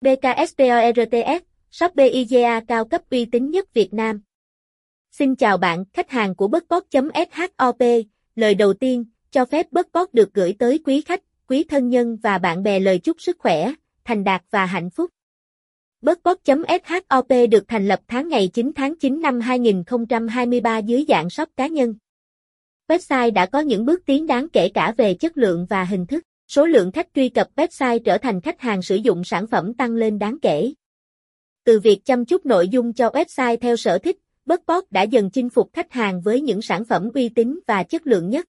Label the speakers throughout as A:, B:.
A: BKSPORTS, shop BIGA cao cấp uy tín nhất Việt Nam. Xin chào bạn, khách hàng của Bất.shop, Lời đầu tiên, cho phép Bất được gửi tới quý khách, quý thân nhân và bạn bè lời chúc sức khỏe, thành đạt và hạnh phúc. Bất.shop được thành lập tháng ngày 9 tháng 9 năm 2023 dưới dạng shop cá nhân. Website đã có những bước tiến đáng kể cả về chất lượng và hình thức. Số lượng khách truy cập website trở thành khách hàng sử dụng sản phẩm tăng lên đáng kể. Từ việc chăm chút nội dung cho website theo sở thích, Botbot đã dần chinh phục khách hàng với những sản phẩm uy tín và chất lượng nhất.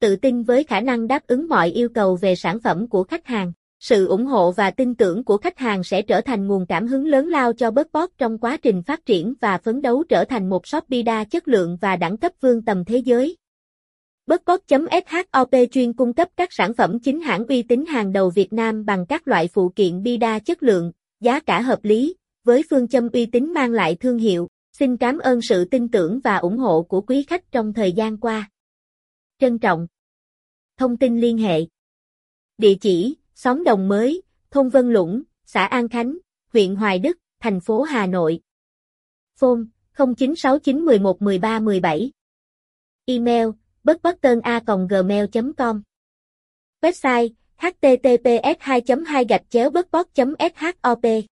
A: Tự tin với khả năng đáp ứng mọi yêu cầu về sản phẩm của khách hàng, sự ủng hộ và tin tưởng của khách hàng sẽ trở thành nguồn cảm hứng lớn lao cho Botbot trong quá trình phát triển và phấn đấu trở thành một shop đa chất lượng và đẳng cấp vương tầm thế giới. Bất.shop chuyên cung cấp các sản phẩm chính hãng uy tín hàng đầu Việt Nam bằng các loại phụ kiện bi đa chất lượng, giá cả hợp lý, với phương châm uy tín mang lại thương hiệu. Xin cảm ơn sự tin tưởng và ủng hộ của quý khách trong thời gian qua. Trân trọng. Thông tin liên hệ. Địa chỉ, xóm Đồng Mới, thôn Vân Lũng, xã An Khánh, huyện Hoài Đức, thành phố Hà Nội. Phone 0969111317. Email bớtbotton.a.gmail.com Website https 2 2 gạch chéo bớtbot shop